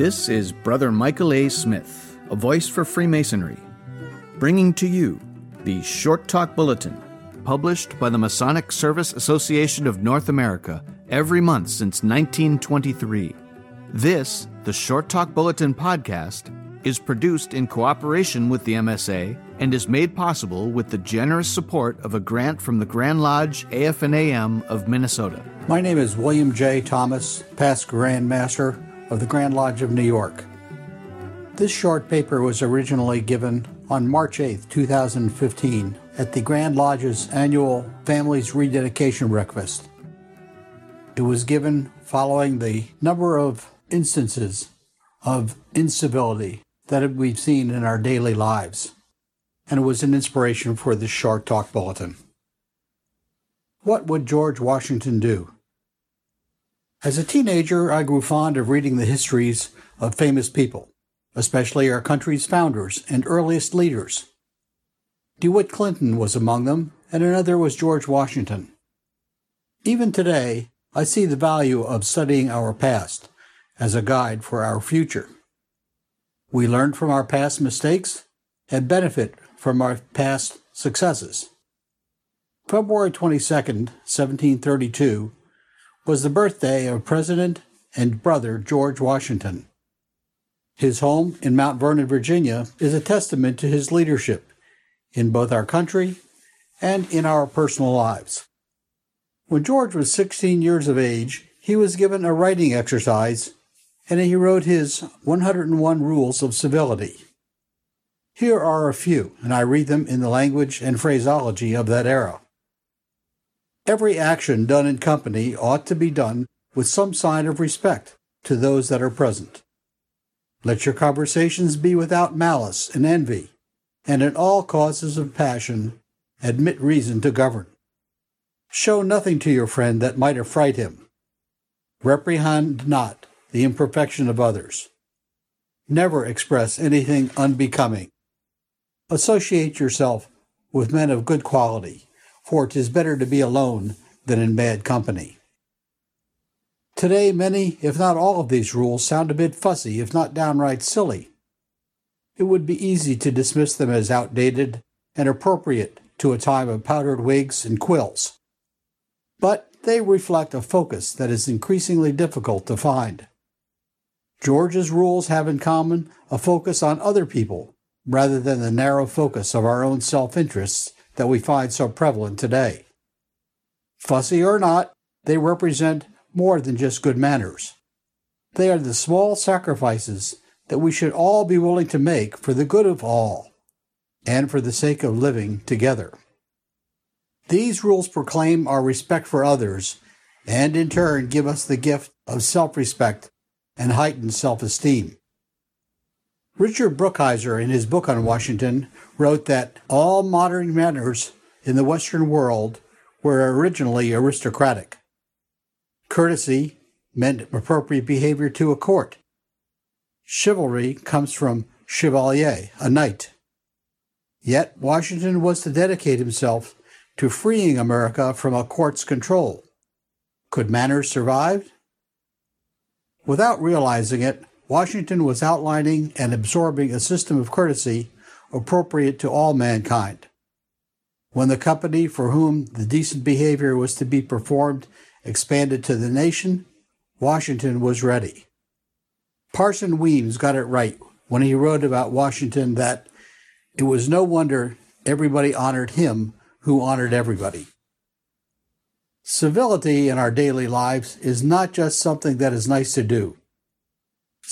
This is Brother Michael A. Smith, a voice for Freemasonry, bringing to you the Short Talk Bulletin, published by the Masonic Service Association of North America every month since 1923. This, the Short Talk Bulletin podcast, is produced in cooperation with the MSA and is made possible with the generous support of a grant from the Grand Lodge AF&AM of Minnesota. My name is William J. Thomas, past Grand Master of the Grand Lodge of New York. This short paper was originally given on March 8, 2015, at the Grand Lodge's annual Families Rededication Breakfast. It was given following the number of instances of incivility that we've seen in our daily lives, and it was an inspiration for this short talk bulletin. What would George Washington do? As a teenager, I grew fond of reading the histories of famous people, especially our country's founders and earliest leaders. DeWitt Clinton was among them, and another was George Washington. Even today, I see the value of studying our past as a guide for our future. We learn from our past mistakes and benefit from our past successes. February 22, 1732, was the birthday of President and brother George Washington. His home in Mount Vernon, Virginia, is a testament to his leadership in both our country and in our personal lives. When George was 16 years of age, he was given a writing exercise and he wrote his 101 Rules of Civility. Here are a few, and I read them in the language and phraseology of that era. Every action done in company ought to be done with some sign of respect to those that are present. Let your conversations be without malice and envy, and in all causes of passion admit reason to govern. Show nothing to your friend that might affright him. Reprehend not the imperfection of others. Never express anything unbecoming. Associate yourself with men of good quality for it is better to be alone than in bad company. Today, many, if not all of these rules sound a bit fussy, if not downright silly. It would be easy to dismiss them as outdated and appropriate to a time of powdered wigs and quills. But they reflect a focus that is increasingly difficult to find. George's rules have in common a focus on other people rather than the narrow focus of our own self interests that we find so prevalent today. Fussy or not, they represent more than just good manners. They are the small sacrifices that we should all be willing to make for the good of all and for the sake of living together. These rules proclaim our respect for others and in turn give us the gift of self respect and heightened self esteem. Richard Brookhiser, in his book on Washington, wrote that all modern manners in the Western world were originally aristocratic. Courtesy meant appropriate behavior to a court. Chivalry comes from chevalier, a knight. Yet Washington was to dedicate himself to freeing America from a court's control. Could manners survive? Without realizing it, Washington was outlining and absorbing a system of courtesy appropriate to all mankind. When the company for whom the decent behavior was to be performed expanded to the nation, Washington was ready. Parson Weems got it right when he wrote about Washington that it was no wonder everybody honored him who honored everybody. Civility in our daily lives is not just something that is nice to do.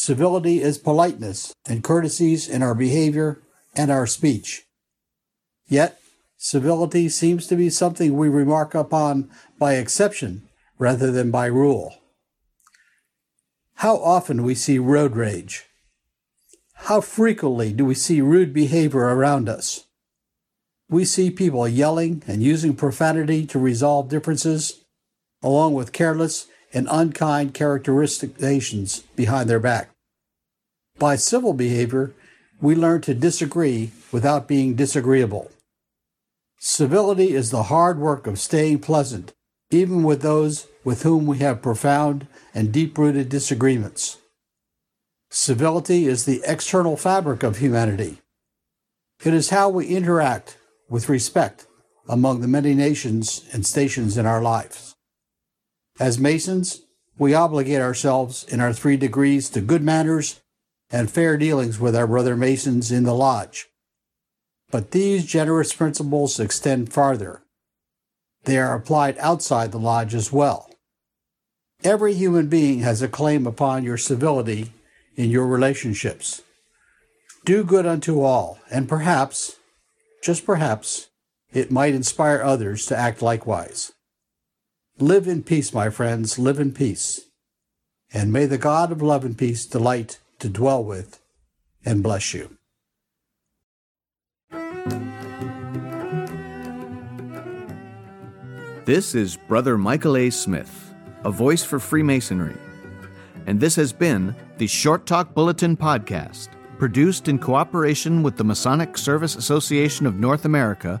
Civility is politeness and courtesies in our behavior and our speech. Yet, civility seems to be something we remark upon by exception rather than by rule. How often we see road rage. How frequently do we see rude behavior around us? We see people yelling and using profanity to resolve differences, along with careless and unkind characterizations behind their back. By civil behavior, we learn to disagree without being disagreeable. Civility is the hard work of staying pleasant, even with those with whom we have profound and deep rooted disagreements. Civility is the external fabric of humanity. It is how we interact with respect among the many nations and stations in our lives. As Masons, we obligate ourselves in our three degrees to good manners and fair dealings with our brother Masons in the lodge. But these generous principles extend farther. They are applied outside the lodge as well. Every human being has a claim upon your civility in your relationships. Do good unto all, and perhaps, just perhaps, it might inspire others to act likewise. Live in peace, my friends, live in peace. And may the God of love and peace delight to dwell with and bless you. This is Brother Michael A. Smith, a voice for Freemasonry. And this has been the Short Talk Bulletin Podcast, produced in cooperation with the Masonic Service Association of North America